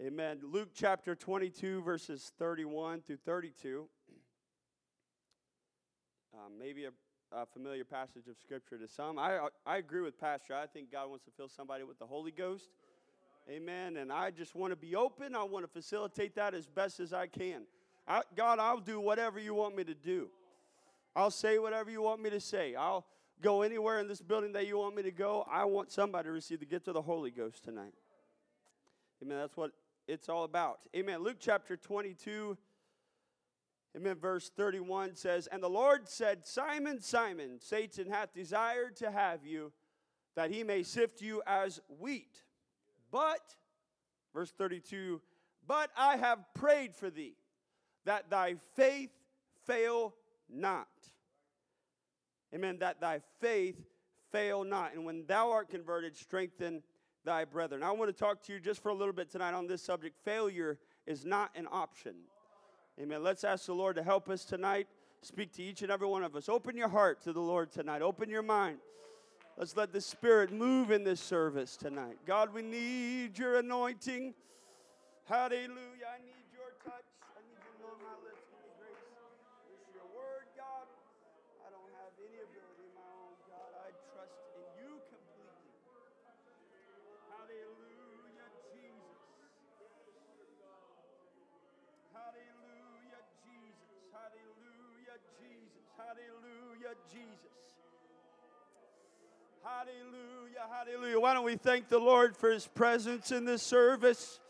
Amen. Luke chapter 22, verses 31 through 32. Um, maybe a, a, familiar passage of scripture to some. I, I agree with Pastor. I think God wants to fill somebody with the Holy Ghost. Amen. And I just want to be open. I want to facilitate that as best as I can. I, God, I'll do whatever you want me to do. I'll say whatever you want me to say. I'll go anywhere in this building that you want me to go. I want somebody to receive the gift of the Holy Ghost tonight. Amen. That's what it's all about. Amen. Luke chapter 22, amen, verse 31 says, And the Lord said, Simon, Simon, Satan hath desired to have you, that he may sift you as wheat. But, verse 32, but I have prayed for thee, that thy faith fail not. Amen. That thy faith fail not. And when thou art converted, strengthen thy brethren. I want to talk to you just for a little bit tonight on this subject. Failure is not an option. Amen. Let's ask the Lord to help us tonight. Speak to each and every one of us. Open your heart to the Lord tonight. Open your mind. Let's let the Spirit move in this service tonight. God, we need your anointing. Hallelujah. Jesus. Hallelujah, hallelujah. Why don't we thank the Lord for his presence in this service?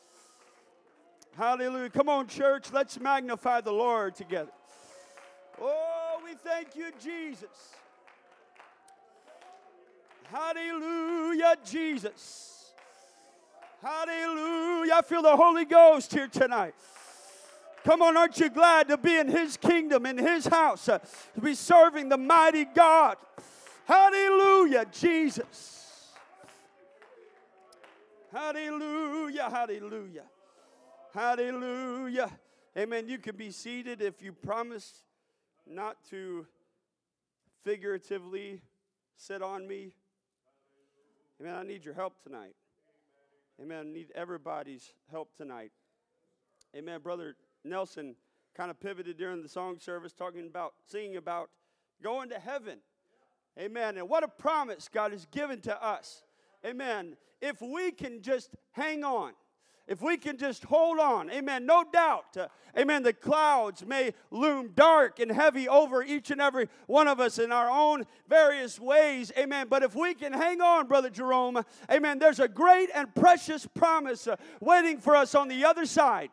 Hallelujah. Come on, church, let's magnify the Lord together. Oh, we thank you, Jesus. Hallelujah, Jesus. Hallelujah. I feel the Holy Ghost here tonight. Come on, aren't you glad to be in His kingdom, in His house, uh, to be serving the mighty God? Hallelujah, Jesus. Hallelujah, hallelujah. Hallelujah. Amen. You can be seated if you promise not to figuratively sit on me. Amen. I need your help tonight. Amen. I need everybody's help tonight. Amen. Brother Nelson kind of pivoted during the song service talking about, singing about going to heaven. Amen. And what a promise God has given to us. Amen. If we can just hang on, if we can just hold on, amen, no doubt, uh, amen, the clouds may loom dark and heavy over each and every one of us in our own various ways, amen. But if we can hang on, Brother Jerome, amen, there's a great and precious promise uh, waiting for us on the other side.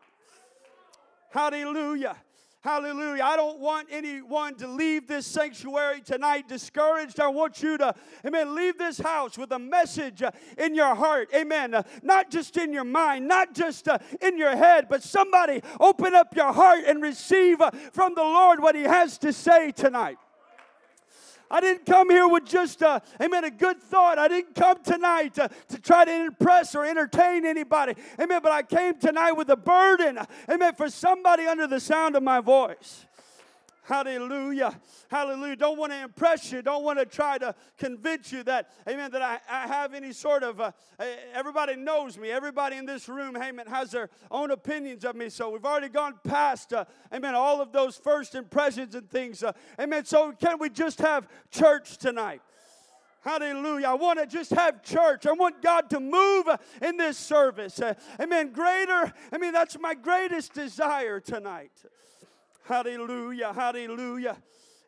Hallelujah. Hallelujah. I don't want anyone to leave this sanctuary tonight discouraged. I want you to, amen, leave this house with a message uh, in your heart. Amen. Uh, not just in your mind, not just uh, in your head, but somebody open up your heart and receive from the Lord what He has to say tonight. I didn't come here with just a, amen, a good thought. I didn't come tonight to, to try to impress or entertain anybody. Amen. But I came tonight with a burden. Amen. For somebody under the sound of my voice. Hallelujah. Hallelujah. Don't want to impress you. Don't want to try to convince you that, amen, that I, I have any sort of, uh, everybody knows me. Everybody in this room, amen, has their own opinions of me. So we've already gone past, uh, amen, all of those first impressions and things. Uh, amen. So can we just have church tonight? Hallelujah. I want to just have church. I want God to move in this service. Uh, amen. Greater, I mean, that's my greatest desire tonight. Hallelujah. Hallelujah.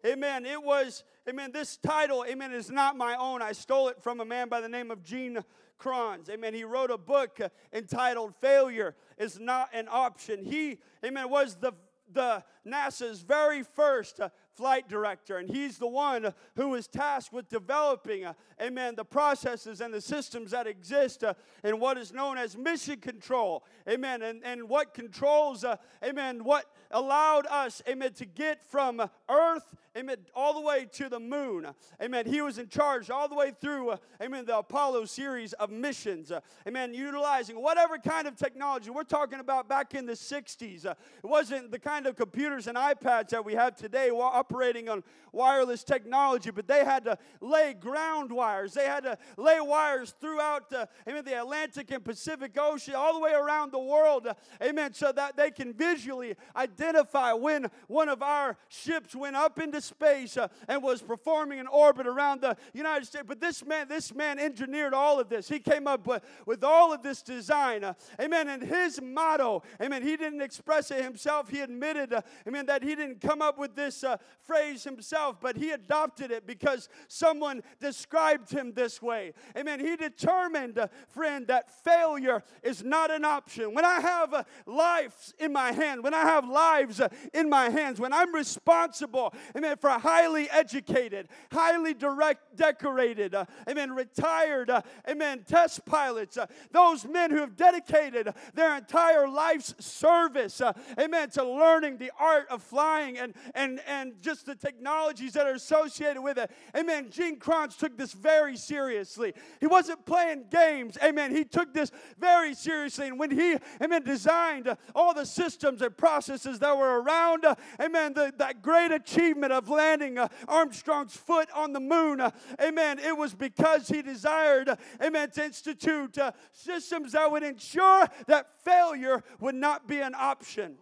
Amen. It was, amen, this title, amen, is not my own. I stole it from a man by the name of Gene Kranz. Amen. He wrote a book uh, entitled Failure is Not an Option. He, amen, was the, the NASA's very first uh, flight director, and he's the one who is tasked with developing, uh, amen, the processes and the systems that exist in what is known as mission control, amen, and, and what controls, amen, what allowed us, amen, to get from earth, amen, all the way to the moon, amen. He was in charge all the way through, uh, amen, the Apollo series of missions, uh, amen, utilizing whatever kind of technology. We're talking about back in the 60s. Uh, it wasn't the kind of computers and iPads that we have today. Operating on wireless technology, but they had to lay ground wires. They had to lay wires throughout uh, amen, the Atlantic and Pacific Ocean, all the way around the world, amen, so that they can visually identify when one of our ships went up into space uh, and was performing an orbit around the United States. But this man, this man engineered all of this. He came up with, with all of this design, uh, amen, and his motto, amen, he didn't express it himself. He admitted, uh, amen, that he didn't come up with this uh, phrase himself, but he adopted it because someone described him this way. Amen. He determined, uh, friend, that failure is not an option. When I have uh, lives in my hand, when I have lives in my hands, when I'm responsible, amen, for highly educated, highly direct, decorated, uh, amen, retired, uh, amen, test pilots, uh, those men who have dedicated their entire life's service, amen, to learning the art of flying and, and, and just the technologies that are associated with it. Amen. Gene Kranz took this very seriously. He wasn't playing games. Amen. He took this very seriously. And when he, amen, designed all the systems and processes that were around, uh, amen, the, that great achievement of landing uh, Armstrong's foot on the moon, uh, amen, it was because he desired, amen, to institute systems that would ensure that failure would not be an option.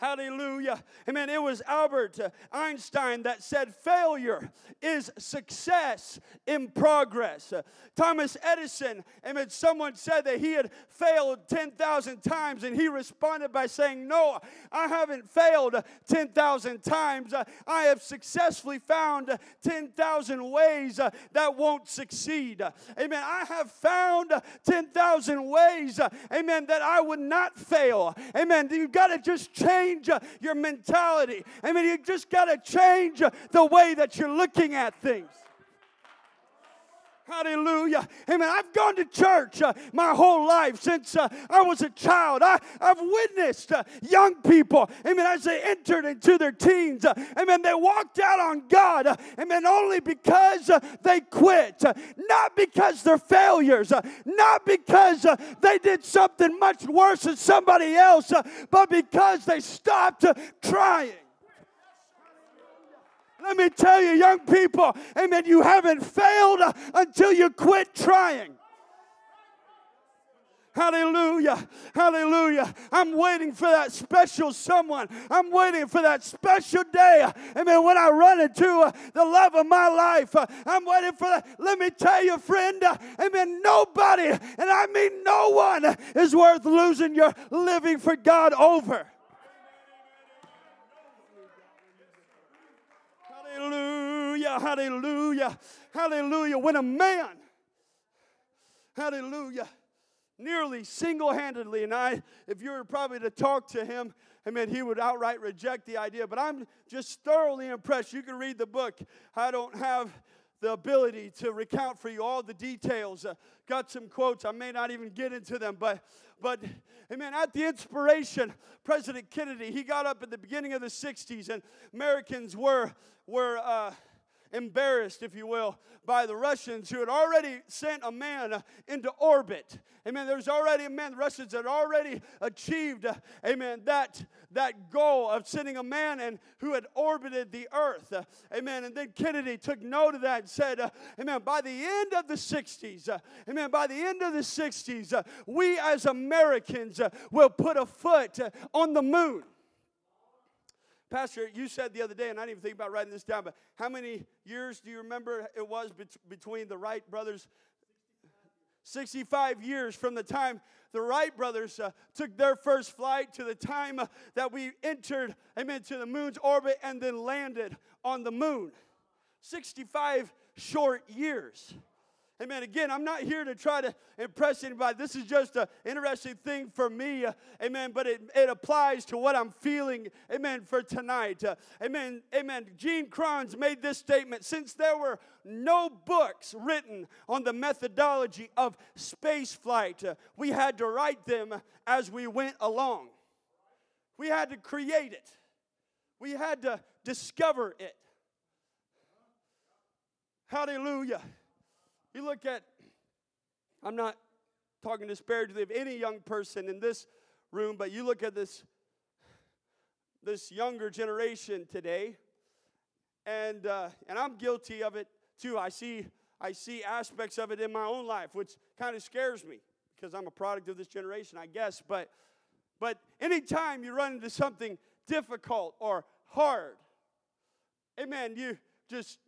Hallelujah. Amen. It was Albert uh, Einstein that said failure is success in progress. Uh, Thomas Edison, amen, someone said that he had failed 10,000 times, and he responded by saying, No, I haven't failed 10,000 times. Uh, I have successfully found 10,000 ways that won't succeed. Amen. I have found 10,000 ways, amen, that I would not fail. Amen. You've got to just change change uh, your mentality. I mean, you just got to change uh, the way that you're looking at things. Hallelujah. Amen. I've gone to church uh, my whole life since uh, I was a child. I, have witnessed uh, young people, amen, as they entered into their teens, uh, amen, they walked out on God, uh, amen, only because uh, they quit. not because they're failures, not because they did something much worse than somebody else, but because they stopped trying. Let me tell you, young people, amen, you haven't failed until you quit trying. Hallelujah. Hallelujah. I'm waiting for that special someone. I'm waiting for that special day. Amen. When I run into uh, the love of my life, uh, I'm waiting for that. Let me tell you, friend. Uh, amen. Nobody, and I mean no one, is worth losing your living for God over. Hallelujah, hallelujah, hallelujah. When a man, hallelujah, nearly single handedly, and I, if you were probably to talk to him, I mean, he would outright reject the idea. But I'm just thoroughly impressed. You can read the book. I don't have the ability to recount for you all the details. Uh, got some quotes. I may not even get into them, but but amen. At the inspiration, President Kennedy he got up at the beginning of the '60s, and Americans were were. Uh, embarrassed, if you will, by the Russians who had already sent a man into orbit. Amen. There's already a man, the Russians had already achieved, amen, that, that goal of sending a man and who had orbited the earth. Amen. And then Kennedy took note of that and said, Amen, by the end of the 60s, uh, Amen, by the end of the 60s, uh, we as Americans will put a foot on the moon. Pastor, you said the other day, and I didn't even think about writing this down, but how many years do you remember it was between the Wright brothers 65 years from the time the Wright brothers uh, took their first flight to the time uh, that we entered, amen, to the moon's orbit and then landed on the moon. 65 short years. Amen. Again, I'm not here to try to impress anybody. This is just an interesting thing for me. Uh, amen. But it, it applies to what I'm feeling. Amen. For tonight. Uh, amen. Amen. Gene Kranz made this statement since there were no books written on the methodology of space flight, uh, we had to write them as we went along. We had to create it, we had to discover it. Hallelujah. You look at, I'm not talking disparagingly of any young person in this room, but you look at this, this younger generation today, and uh, and I'm guilty of it too. I see I see aspects of it in my own life, which kind of scares me because I'm a product of this generation, I guess. But but anytime you run into something difficult or hard, amen, you just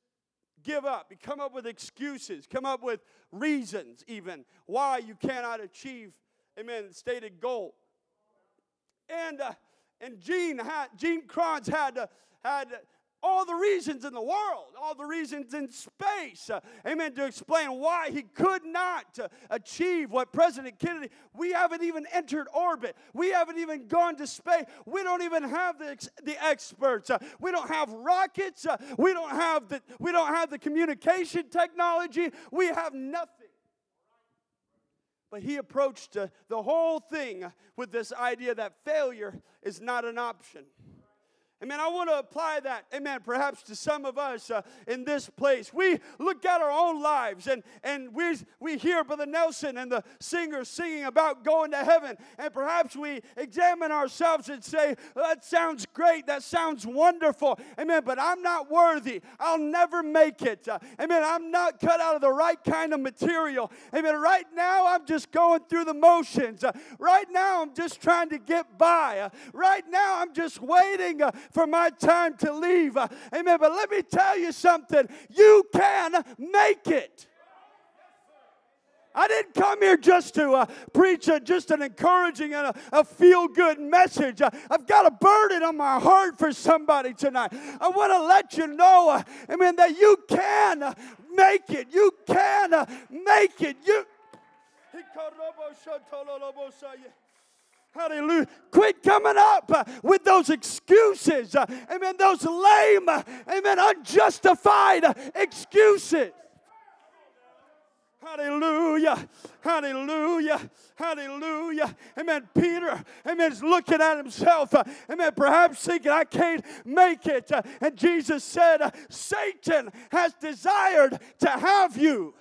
give up. You come up with excuses, come up with reasons, even why you cannot achieve, amen, the stated goal. And uh, and Gene had Gene Kranz had had all the reasons in the world, all the reasons in space, uh, amen, to explain why he could not uh, achieve what President Kennedy, we haven't even entered orbit. We haven't even gone to space. We don't even have the, ex- the experts. Uh, we don't have rockets. Uh, we, don't have the, we don't have the communication technology. We have nothing. But he approached uh, the whole thing with this idea that failure is not an option. Amen. I want to apply that, amen, perhaps to some of us uh, in this place. We look at our own lives and, and we, we hear Brother Nelson and the singers singing about going to heaven. And perhaps we examine ourselves and say, that sounds great. That sounds wonderful. Amen. But I'm not worthy. I'll never make it. Uh, amen. I'm not cut out of the right kind of material. Amen. Right now, I'm just going through the motions. Uh, right now, I'm just trying to get by. Uh, right now, I'm just waiting uh, for my time to leave. Uh, amen. But let me tell you something you can make it. I didn't come here just to uh, preach just an encouraging and a, a feel good message. Uh, I've got a burden on my heart for somebody tonight. I want to let you know, uh, amen, that you can make it. You can make it. You. Hallelujah. Quit coming up uh, with those excuses. Uh, amen. Those lame, uh, amen, unjustified excuses. Hallelujah. Hallelujah. Hallelujah. Amen. Peter, amen, is looking at himself. Amen. Perhaps thinking, I can't make it. And Jesus said, Satan has desired to have you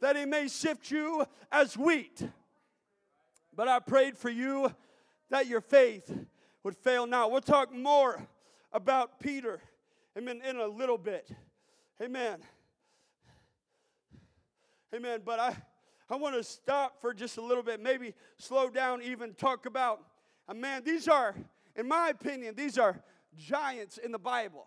that he may sift you as wheat. But I prayed for you that your faith would fail not. We'll talk more about Peter, amen, in a little bit. Amen. Amen. But I, I want to stop for just a little bit, maybe slow down, even talk about, uh, man, these are, in my opinion, these are giants in the Bible.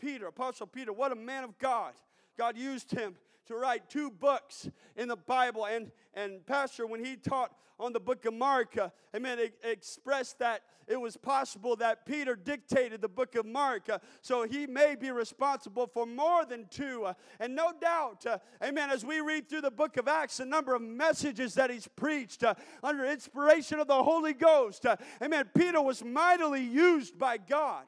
Peter, Apostle Peter, what a man of God. God used him to write two books in the Bible. And, and Pastor, when he taught on the book of Mark, uh, amen, it, expressed that it was possible that Peter dictated the book of Mark. Uh, so he may be responsible for more than two. Uh, and no doubt, uh, amen, as we read through the book of Acts, the number of messages that he's preached uh, under inspiration of the Holy Ghost, uh, amen, Peter was mightily used by God.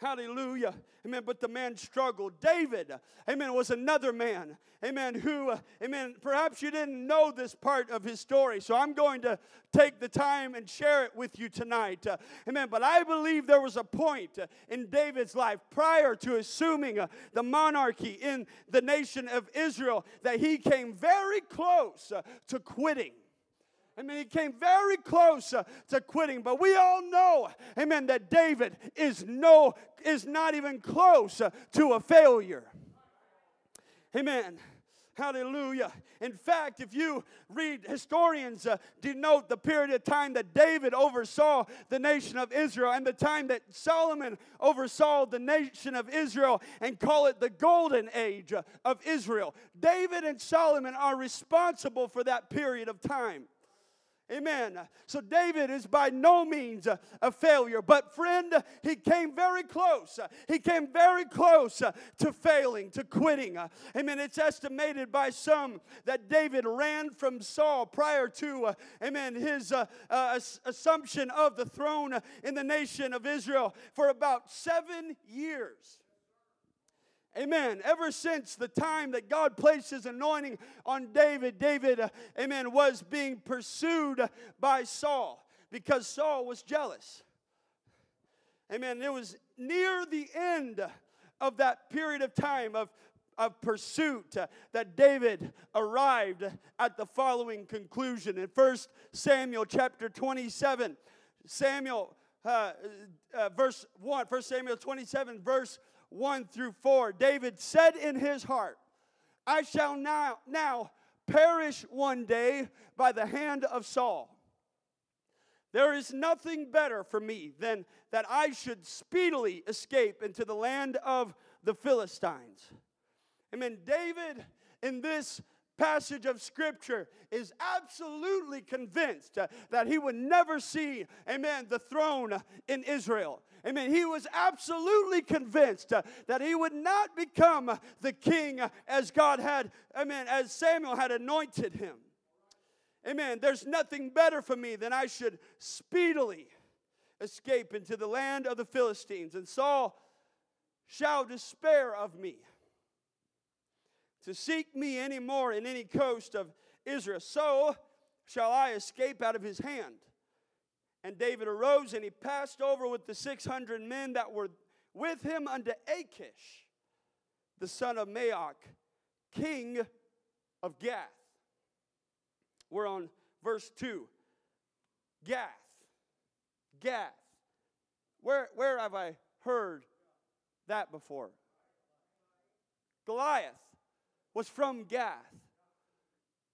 Hallelujah. Amen. But the man struggled. David, amen, was another man, amen, who, amen, perhaps you didn't know this part of his story. So I'm going to take the time and share it with you tonight. Uh, amen. But I believe there was a point uh, in David's life prior to assuming uh, the monarchy in the nation of Israel that he came very close uh, to quitting. I mean, he came very close uh, to quitting, but we all know, amen, that David is no, is not even close uh, to a failure. Amen. Hallelujah. In fact, if you read, historians uh, denote the period of time that David oversaw the nation of Israel and the time that Solomon oversaw the nation of Israel and call it the golden age uh, of Israel. David and Solomon are responsible for that period of time. Amen. So David is by no means a, failure, but friend, he came very close. He came very close to failing, to quitting. Amen. It's estimated by some that David ran from Saul prior to, uh, amen, his uh, uh, assumption of the throne in the nation of Israel for about seven years. Amen. Ever since the time that God placed his anointing on David, David, uh, amen, was being pursued by Saul because Saul was jealous. Amen. It was near the end of that period of time of, of pursuit that David arrived at the following conclusion. In 1 Samuel chapter 27, Samuel uh, uh, verse 1, 1 Samuel 27, verse 1 through 4. David said in his heart, I shall now, now perish one day by the hand of Saul. There is nothing better for me than that I should speedily escape into the land of the Philistines. Amen. David, in this passage of Scripture is absolutely convinced uh, that he would never see, amen, the throne in Israel. Amen. He was absolutely convinced uh, that he would not become the king as God had, amen, as Samuel had anointed him. Amen. There's nothing better for me than I should speedily escape into the land of the Philistines. And Saul shall despair of me to seek me any more in any coast of Israel. So shall I escape out of his hand. And David arose and he passed over with the 600 men that were with him unto Achish, the son of Maoch, king of Gath. We're on verse 2. Gath. Gath. Where, where have I heard that before? Goliath was from Gath.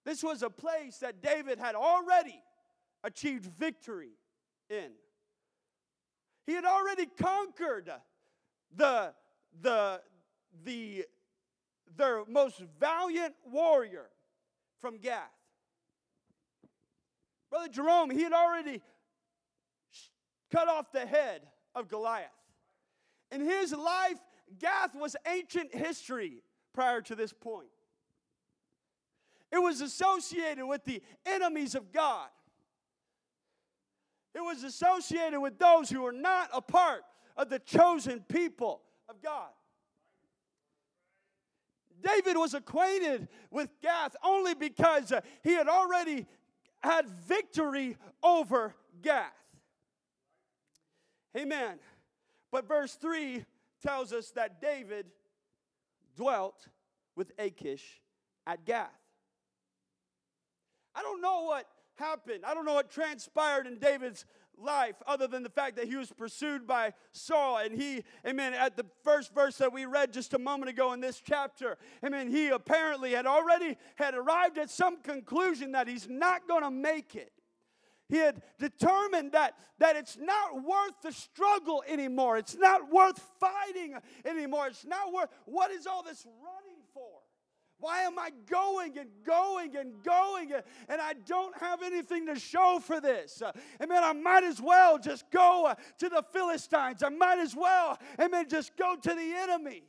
This was a place that David had already achieved victory in. He had already conquered the, the, the, their most valiant warrior from Gath. Brother Jerome, he had already cut off the head of Goliath. In his life, Gath was ancient history prior to this point. It was associated with the enemies of God. It was associated with those who were not a part of the chosen people of God. David was acquainted with Gath only because uh, he had already had victory over Gath. Amen. But verse 3 tells us that David dwelt with Achish at Gath. I don't know what happened. I don't know what transpired in David's life other than the fact that he was pursued by Saul. And he, amen, at the first verse that we read just a moment ago in this chapter, amen, he apparently had already had arrived at some conclusion that he's not going to make it. He had determined that, that it's not worth the struggle anymore. It's not worth fighting anymore. It's not worth, what is all this running for? Why am I going and going and going and, I don't have anything to show for this? Uh, amen. I might as well just go uh, to the Philistines. I might as well, amen, just go to the enemy.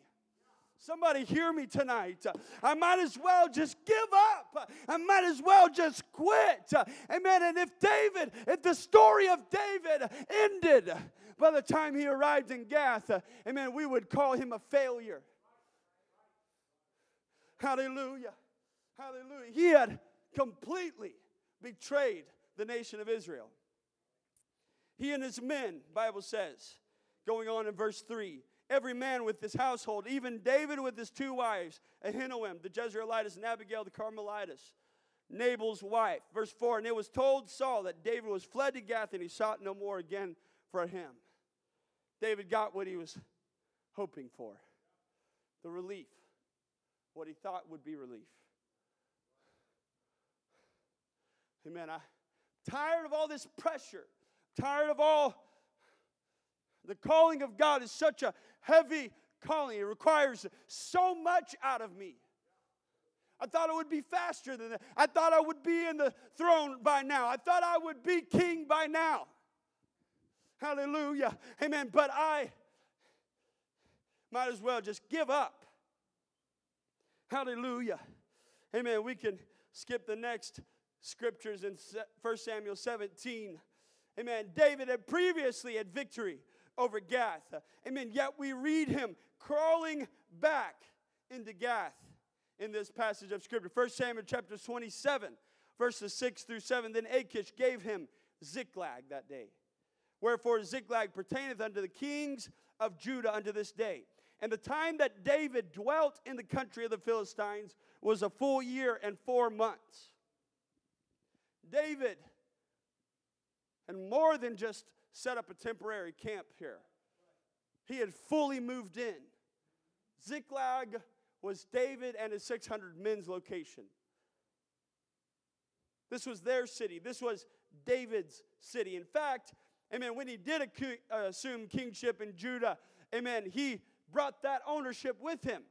Somebody hear me tonight. I might as well just give up. I might as well just quit. Amen. And if David, if the story of David ended by the time he arrived in Gath, amen, we would call him a failure. Hallelujah. Hallelujah. He had completely betrayed the nation of Israel. He and his men, Bible says, going on in verse 3, every man with his household, even David with his two wives, Ahinoam, the Jezreelitess, and Abigail, the Carmelitess, Nabal's wife. Verse 4 And it was told Saul that David was fled to Gath and he sought no more again for him. David got what he was hoping for the relief, what he thought would be relief. Amen. I'm tired of all this pressure, tired of all the calling of God is such a heavy calling. It requires so much out of me. I thought it would be faster than that. I thought I would be in the throne by now. I thought I would be king by now. Hallelujah. Amen. But I might as well just give up. Hallelujah. Amen. We can skip the next scriptures in 1 Samuel 17. Amen. David had previously had victory over Gath. Amen. Yet we read him crawling back into Gath in this passage of Scripture. 1 Samuel chapter 27, verses 6 through 7. Then Achish gave him Ziklag that day. Wherefore Ziklag pertaineth unto the kings of Judah unto this day. And the time that David dwelt in the country of the Philistines was a full year and four months. David, and more than just set up a temporary camp here. He had fully moved in. Ziklag was David and his 600 men's location. This was their city. This was David's city. In fact, amen, when he did uh, assume kingship in Judah, amen, he brought that ownership with him.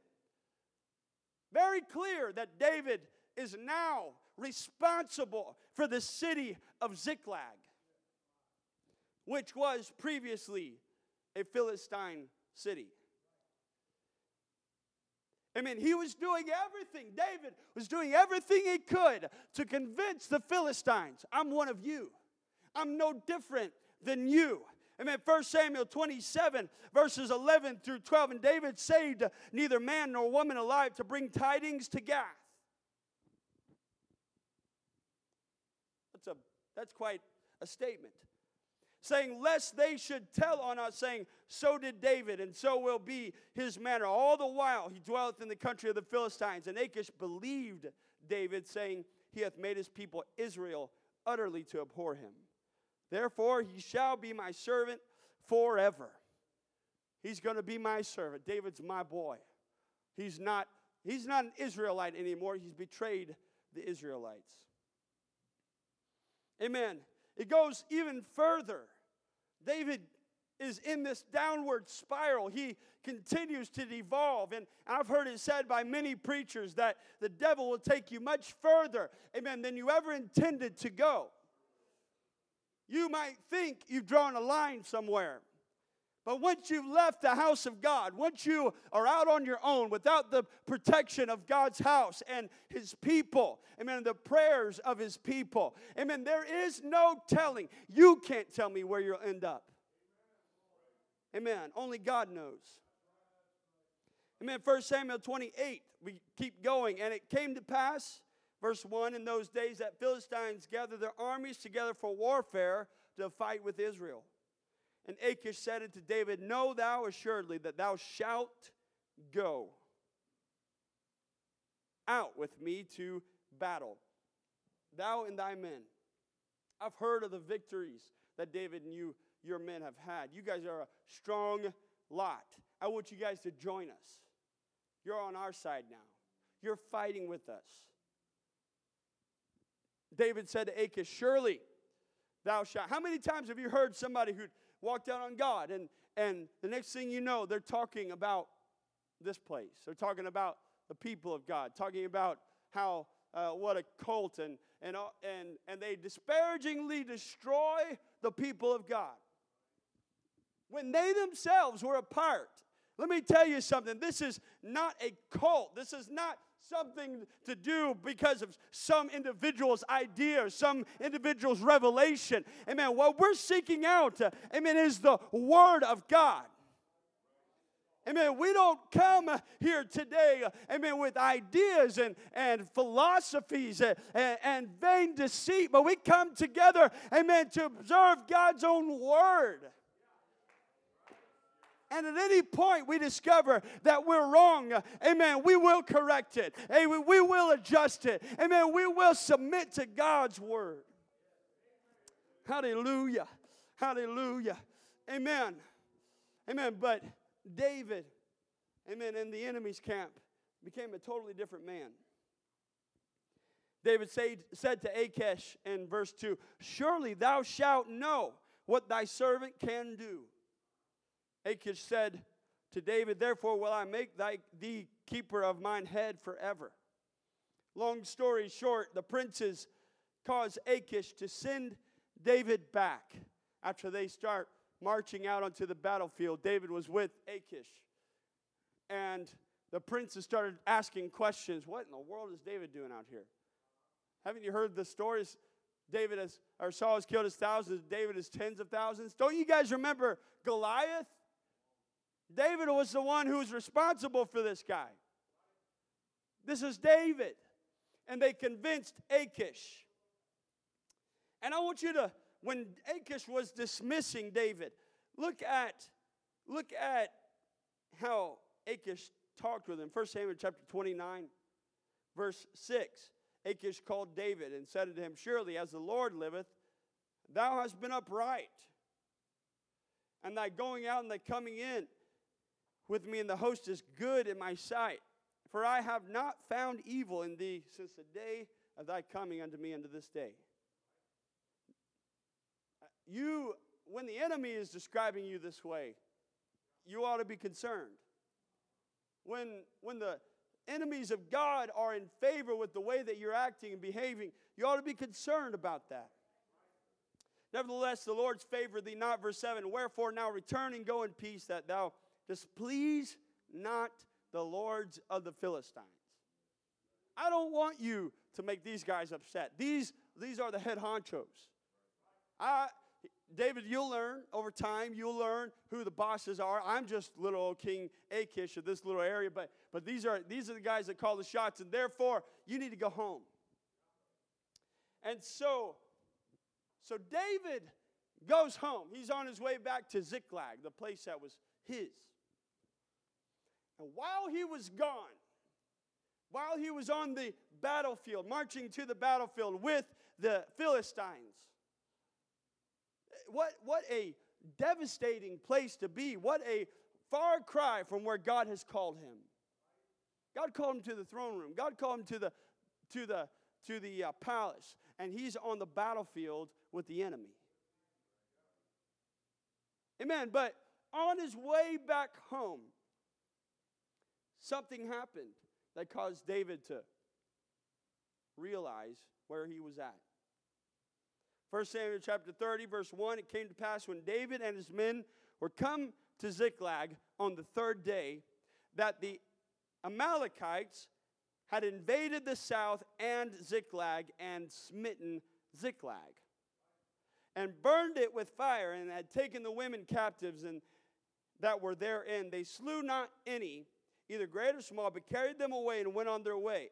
Very clear that David is now responsible for the city of Ziklag, which was previously a Philistine city. I mean, he was doing everything. David was doing everything he could to convince the Philistines I'm one of you. I'm no different than you. Amen. 1 Samuel 27, verses 11 through 12. And David saved neither man nor woman alive to bring tidings to Gath. That's, a, that's quite a statement saying, Lest they should tell on us, saying, So did David, and so will be his manner. All the while he dwelleth in the country of the Philistines. And Achish believed David, saying, He hath made his people Israel utterly to abhor him. Therefore he shall be my servant forever. He's going to be my servant. David's my boy. He's not, he's not an Israelite anymore. He's betrayed the Israelites. Amen. It goes even further. David is in this downward spiral. He continues to devolve. And I've heard it said by many preachers that the devil will take you much further, amen, than you ever intended to go. You might think you've drawn a line somewhere. But once you've left the house of God, once you are out on your own without the protection of God's house and His people, amen, the prayers of His people, amen, there is no telling. You can't tell me where you'll end up. Amen. Only God knows. Amen. 1 Samuel 28, we keep going. And it came to pass, verse 1, in those days that Philistines gathered their armies together for warfare to fight with Israel. And Achish said unto David, Know thou assuredly that thou shalt go out with me to battle, thou and thy men. I've heard of the victories that David and you, your men, have had. You guys are a strong lot. I want you guys to join us. You're on our side now, you're fighting with us. David said to Achish, Surely thou shalt. How many times have you heard somebody who walked out on God. And, and the next thing you know, they're talking about this place. They're talking about the people of God, talking about how, uh, what a cult, and, and, and, and they disparagingly destroy the people of God. When they themselves were apart. Let me tell you something. This is not a cult. This is not something to do because of some individual's idea some individual's revelation. Amen. What we're seeking out, uh, amen, is the Word of God. Amen. We don't come here today, uh, amen, with ideas and, and philosophies and, and, and vain deceit, but we come together, amen, to observe God's own word. And at any point we discover that we're wrong, amen, we will correct it. Amen, we will adjust it. Amen, we will submit to God's word. Hallelujah. Hallelujah. Amen. Amen. But David, amen, in the enemy's camp became a totally different man. David said, said to Achish in verse 2 Surely thou shalt know what thy servant can do. Achish said to David, Therefore will I make thy, thee keeper of mine head forever. Long story short, the princes cause Achish to send David back after they start marching out onto the battlefield. David was with Achish. And the princes started asking questions What in the world is David doing out here? Haven't you heard the stories? David has, or Saul has killed his thousands, David has tens of thousands. Don't you guys remember Goliath? David was the one who was responsible for this guy. This is David. And they convinced Achish. And I want you to, when Achish was dismissing David, look at, look at how Achish talked with him. 1 Samuel chapter 29, verse 6. Achish called David and said unto him, Surely as the Lord liveth, thou hast been upright and thy going out and thy coming in with me and the host is good in my sight. For I have not found evil in thee since the day of thy coming unto me unto this day. You, when the enemy is describing you this way, you ought to be concerned. When, when the enemies of God are in favor with the way that you're acting and behaving, you ought to be concerned about that. Nevertheless, the Lord's favor thee not. Verse 7 Wherefore now return and go in peace, that thou displease not the lords of the Philistines. I don't want you to make these guys upset. These, these are the head honchos. I, David, you'll learn over time, you'll learn who the bosses are. I'm just little old King Achish of this little area, but, but these, are, these are the guys that call the shots, and therefore you need to go home. And so, so David goes home. He's on his way back to Ziklag, the place that was his. And while he was gone, while he was on the battlefield, marching to the battlefield with the Philistines, what, what a devastating place to be. What a far cry from where God has called him. God called him to the throne room. God called him to the, to the, to the uh, palace. And he's on the battlefield with the enemy. Amen. But on his way back home, something happened that caused David to realize where he was at. 1 Samuel chapter 30, verse 1 It came to pass when David and his men were come to Ziklag on the third day that the Amalekites had invaded the south and Ziklag and smitten Ziklag and burned it with fire and had taken the women captives and that were therein. They slew not any, either great or small, but carried them away and went on their way.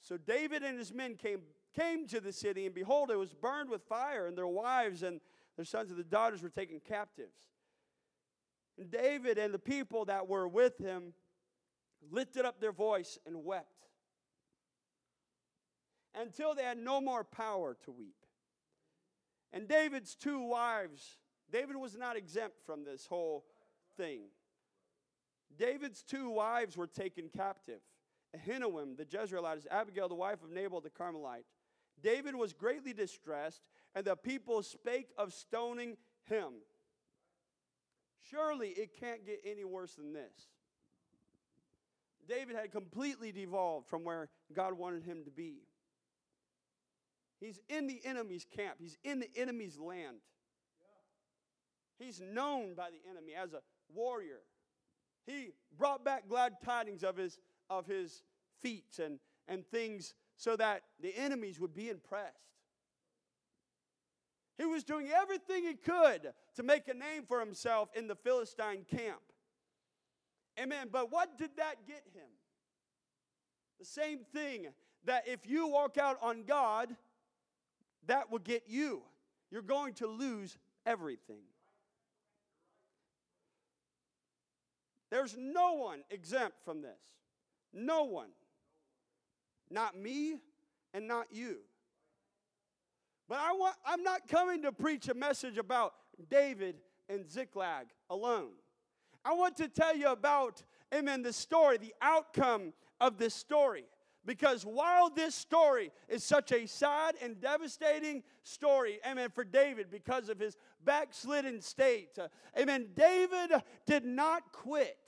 So David and his men came, came to the city, and behold, it was burned with fire, and their wives and their sons and their daughters were taken captives. And David and the people that were with him lifted up their voice and wept until they had no more power to weep. And David's two wives, David was not exempt from this whole thing. David's two wives were taken captive Ahinoam the Jezreelite, Abigail, the wife of Nabal the Carmelite. David was greatly distressed, and the people spake of stoning him. Surely it can't get any worse than this. David had completely devolved from where God wanted him to be. He's in the enemy's camp, he's in the enemy's land. He's known by the enemy as a warrior. He brought back glad tidings of his, of his feats and, and things so that the enemies would be impressed. He was doing everything he could to make a name for himself in the Philistine camp. Amen. But what did that get him? The same thing that if you walk out on God, that will get you. You're going to lose everything. There's no one exempt from this. No one. Not me and not you. But I want, I'm not coming to preach a message about David and Ziklag alone. I want to tell you about, amen, the story, the outcome of this story. Because while this story is such a sad and devastating story, amen, for David because of his backslidden state, uh, amen, David did not quit.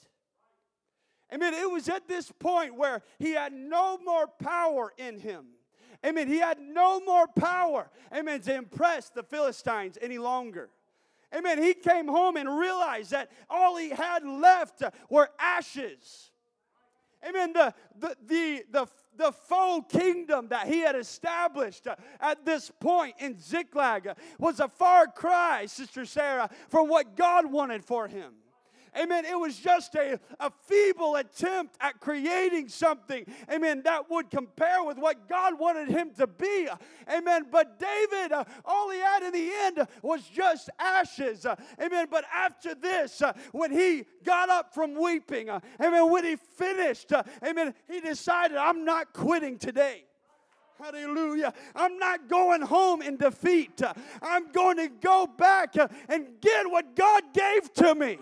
Amen. It was at this point where he had no more power in him. Amen. He had no more power, amen, to impress the Philistines any longer. Amen. He came home and realized that all he had left were ashes. Amen. The, the, the, the, the faux kingdom that he had established uh, at this point in Ziklag uh, was a far cry, Sister Sarah, from what God wanted for him. Amen. It was just a, a feeble attempt at creating something, amen, that would compare with what God wanted him to be. Amen. But David, uh, all he had in the end was just ashes. Uh, amen. But after this, uh, when he got up from weeping, uh, amen, when he finished, uh, amen, he decided, I'm not quitting today. Hallelujah. I'm not going home in defeat. I'm going to go back and get what God gave to me.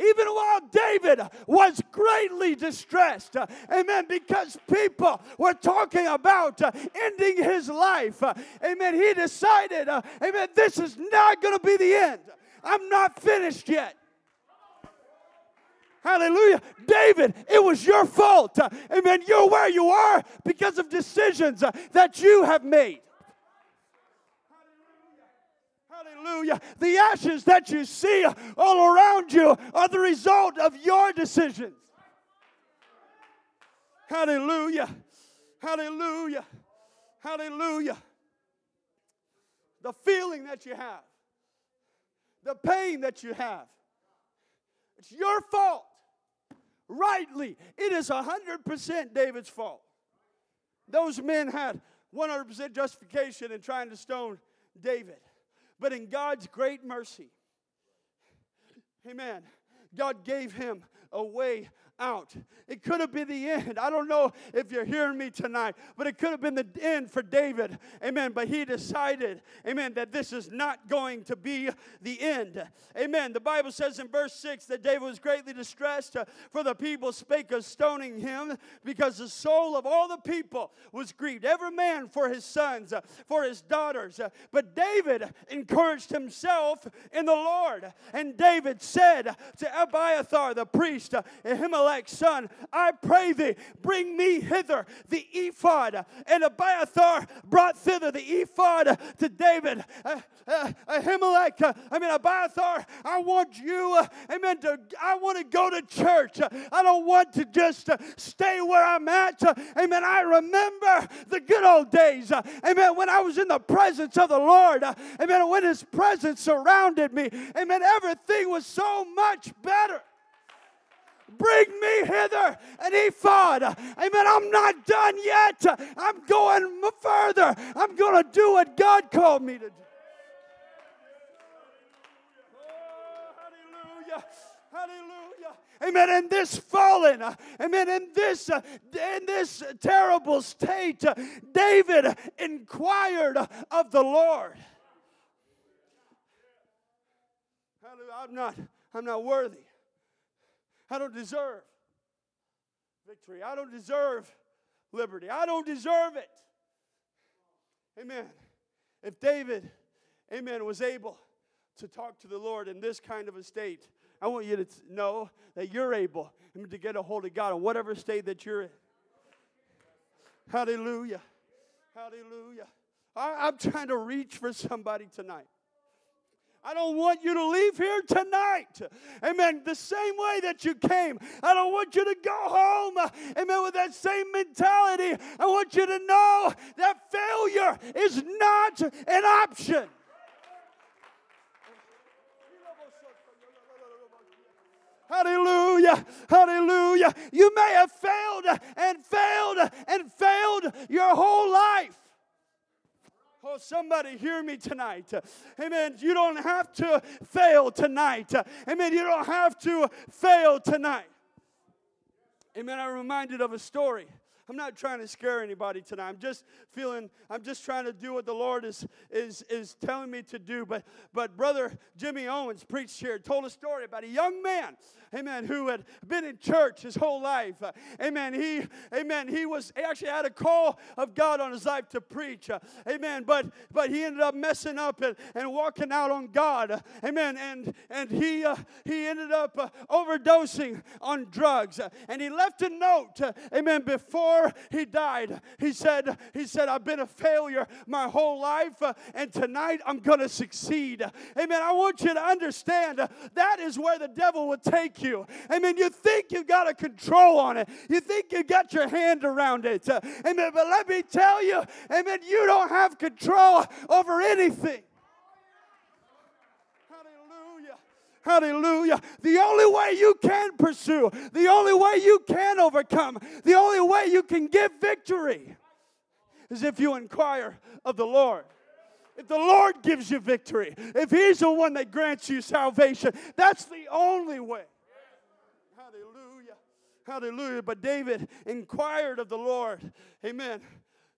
Even while David was greatly distressed. Amen. Because people were talking about uh, ending his life. Amen. He decided, uh, amen, this is not going to be the end. I'm not finished yet. Hallelujah. David, it was your fault. Amen. You're where you are because of decisions uh, that you have made. Hallelujah. The ashes that you see all around you are the result of your decisions. Hallelujah. Hallelujah. Hallelujah. The feeling that you have, the pain that you have, it's your fault. Rightly, it is 100% David's fault. Those men had 100% justification in trying to stone David. But in God's great mercy, amen, God gave him a way out. It could have been the end. I don't know if you're hearing me tonight, but it could have been the end for David. Amen. But he decided, amen, that this is not going to be the end. Amen. The Bible says in verse 6 that David was greatly distressed, uh, for the people spake of stoning him, because the soul of all the people was grieved, every man for his sons, uh, for his daughters. Uh, but David encouraged himself in the Lord. And David said to Abiathar the priest, Ahimelech, son, I pray thee, bring me hither the ephod. And Abiathar brought thither the ephod to David. Uh, uh, Ahimelech, uh, I mean, Abiathar, I want you, uh, amen, to, I want to go to church. I don't want to just uh, stay where I'm at. Uh, amen. I remember the good old days. Uh, amen. When I was in the presence of the Lord. Amen. When His presence surrounded me. Amen. Everything was so much better. Bring me hither an ephod. Amen. I'm not done yet. I'm going further. I'm going to do what God called me to do. Oh, hallelujah. Hallelujah. Amen. In this fallen, amen. In this, in this terrible state, David inquired of the Lord. Hallelujah. I'm not, I'm not worthy. I don't deserve victory. I don't deserve liberty. I don't deserve it. Amen. If David, amen, was able to talk to the Lord in this kind of a state, I want you to know that you're able to get a hold of God in whatever state that you're in. Hallelujah. Hallelujah. I, am trying to reach for somebody tonight. I don't want you to leave here tonight, amen, the same way that you came. I don't want you to go home, amen, with that same mentality. I want you to know that failure is not an option. Hallelujah. Hallelujah. You may have failed and failed and failed your whole life. Oh, somebody hear me tonight. Amen. You don't have to fail tonight. Amen. You don't have to fail tonight. Amen. I'm reminded of a story. I'm not trying to scare anybody tonight. I'm just feeling, I'm just trying to do what the Lord is, is, is telling me to do. But, but Brother Jimmy Owens preached here, told a story about a young man amen, who had been in church his whole life. Uh, amen. He, amen, he was he actually had a call of God on his life to preach. Uh, amen. But but he ended up messing up and, and walking out on God. Uh, amen. And and he uh, he ended up uh, overdosing on drugs. And he left a note, amen, before he died. He said, he said, I've been a failure my whole life, and tonight I'm gonna succeed. Amen. I want you to understand that is where the devil would take you. Amen. You think you've got a control on it. You think you've got your hand around it. Uh, amen. But let me tell you, amen, you don't have control over anything. Hallelujah. Hallelujah. The only way you can pursue, the only way you can overcome, the only way you can give victory is if you inquire of the Lord. If the Lord gives you victory, if He's the one that grants you salvation, that's the only way. Hallelujah. But David inquired of the Lord. Amen.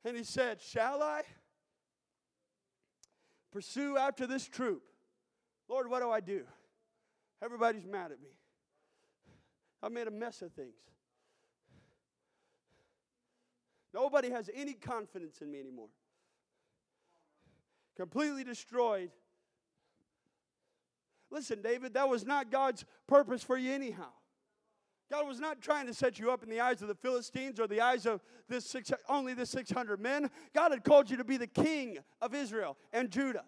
And he said, Shall I pursue after this troop? Lord, what do I do? Everybody's mad at me. I made a mess of things. Nobody has any confidence in me anymore. Completely destroyed. Listen, David, that was not God's purpose for you, anyhow. God was not trying to set you up in the eyes of the Philistines or the eyes of this six, only the 600 men. God had called you to be the king of Israel and Judah.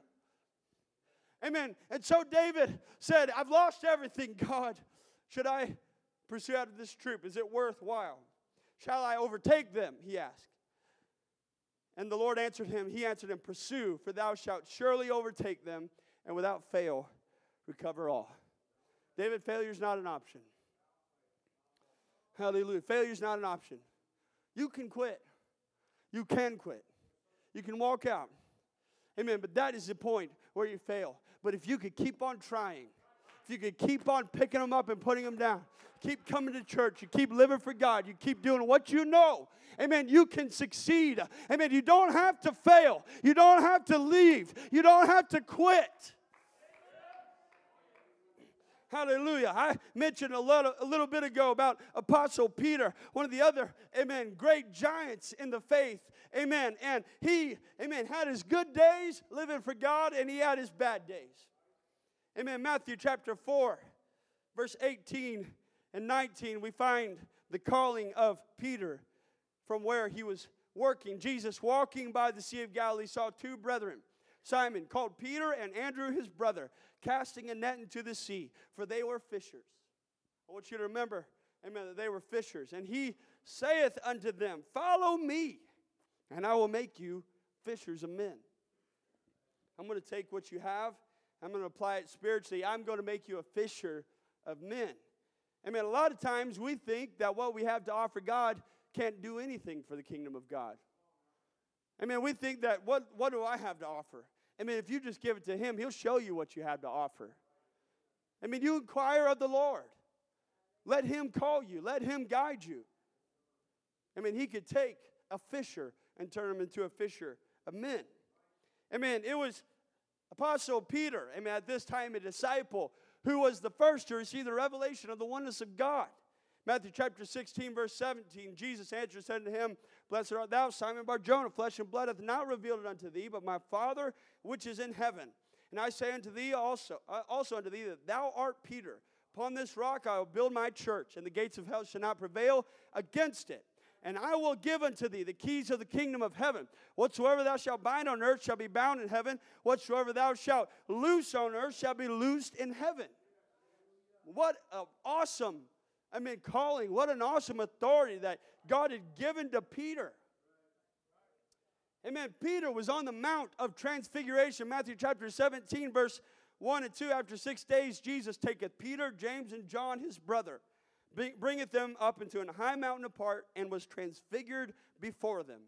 Amen. And so David said, I've lost everything, God. Should I pursue out of this troop? Is it worthwhile? Shall I overtake them? He asked. And the Lord answered him, He answered him, Pursue, for thou shalt surely overtake them, and without fail recover all. David, failure is not an option. Hallelujah. Failure is not an option. You can quit. You can quit. You can walk out. Amen. But that is the point where you fail. But if you could keep on trying, if you could keep on picking them up and putting them down, keep coming to church, you keep living for God, you keep doing what you know, amen, you can succeed. Amen. You don't have to fail, you don't have to leave, you don't have to quit. Hallelujah. I mentioned a little, a little bit ago about Apostle Peter, one of the other, amen, great giants in the faith. Amen. And he, amen, had his good days living for God and he had his bad days. Amen. Matthew chapter 4, verse 18 and 19, we find the calling of Peter from where he was working. Jesus, walking by the Sea of Galilee, saw two brethren Simon, called Peter, and Andrew his brother, casting a net into the sea, for they were fishers. I want you to remember, amen, that they were fishers. And he saith unto them, Follow me, and I will make you fishers of men. I'm going to take what you have, I'm going to apply it spiritually. I'm going to make you a fisher of men. I mean, a lot of times we think that what we have to offer God can't do anything for the kingdom of God. I mean, we think that what, what do I have to offer? I mean, if you just give it to Him, He'll show you what you have to offer. I mean, you inquire of the Lord. Let Him call you, let Him guide you. I mean, He could take a fisher and turn him into a fisher of men. I mean, it was Apostle Peter, I mean, at this time a disciple, who was the first to receive the revelation of the oneness of God. Matthew chapter 16, verse 17, Jesus answered, said to him, Blessed art thou, Simon Barjona, flesh and blood hath not revealed it unto thee, but my Father which is in heaven. And I say unto thee also, uh, also unto thee that thou art Peter. Upon this rock I will build my church, and the gates of hell shall not prevail against it. And I will give unto thee the keys of the kingdom of heaven. Whatsoever thou shalt bind on earth shall be bound in heaven. Whatsoever thou shalt loose on earth shall be loosed in heaven. What an awesome, I mean, calling. What an awesome authority that God had given to Peter. Amen. Peter was on the Mount of Transfiguration, Matthew chapter 17, verse 1 and 2. After six days, Jesus taketh Peter, James, and John, his brother, bringeth them up into an high mountain apart, and was transfigured before them.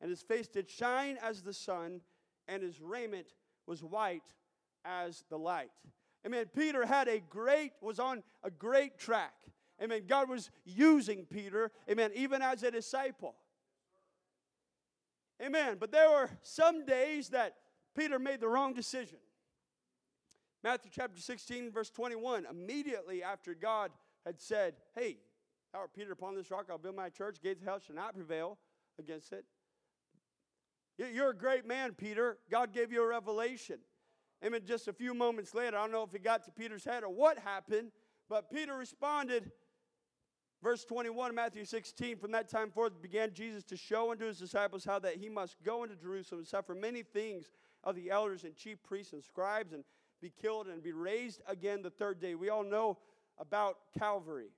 And his face did shine as the sun, and his raiment was white as the light. Amen. Peter had a great, was on a great track. Amen. God was using Peter, amen, even as a disciple. Amen. But there were some days that Peter made the wrong decision. Matthew chapter 16, verse 21. Immediately after God had said, Hey, thou art Peter, upon this rock I'll build my church, gates of hell shall not prevail against it. You're a great man, Peter. God gave you a revelation. Amen. Just a few moments later, I don't know if it got to Peter's head or what happened, but Peter responded, Verse 21, Matthew 16, from that time forth began Jesus to show unto his disciples how that he must go into Jerusalem and suffer many things of the elders and chief priests and scribes and be killed and be raised again the third day. We all know about Calvary.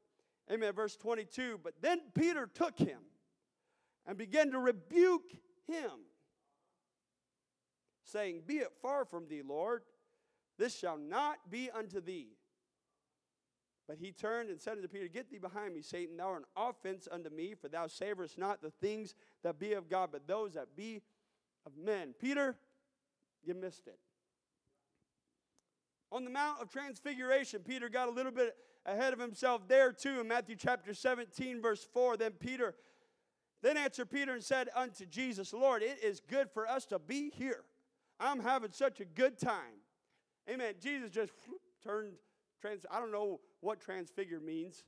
Amen. Verse 22, but then Peter took him and began to rebuke him, saying, Be it far from thee, Lord, this shall not be unto thee. But he turned and said unto Peter, Get thee behind me, Satan, thou art an offense unto me, for thou savorest not the things that be of God, but those that be of men. Peter, you missed it. On the Mount of Transfiguration, Peter got a little bit ahead of himself there too in Matthew chapter 17, verse 4. Then Peter, then answered Peter and said unto Jesus, Lord, it is good for us to be here. I'm having such a good time. Amen. Jesus just turned trans. I don't know what transfigure means.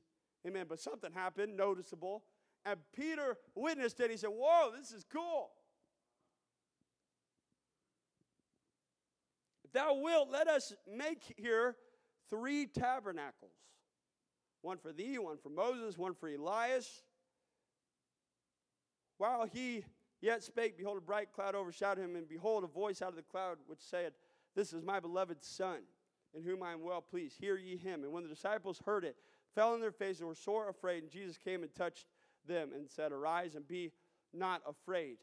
Amen. But something happened, noticeable. And Peter witnessed it. He said, Whoa, this is cool. Thou wilt let us make here three tabernacles one for thee, one for Moses, one for Elias. While he yet spake, behold, a bright cloud overshadowed him, and behold, a voice out of the cloud which said, This is my beloved Son, in whom I am well pleased. Hear ye him. And when the disciples heard it, fell on their faces and were sore afraid. And Jesus came and touched them and said, Arise and be not afraid.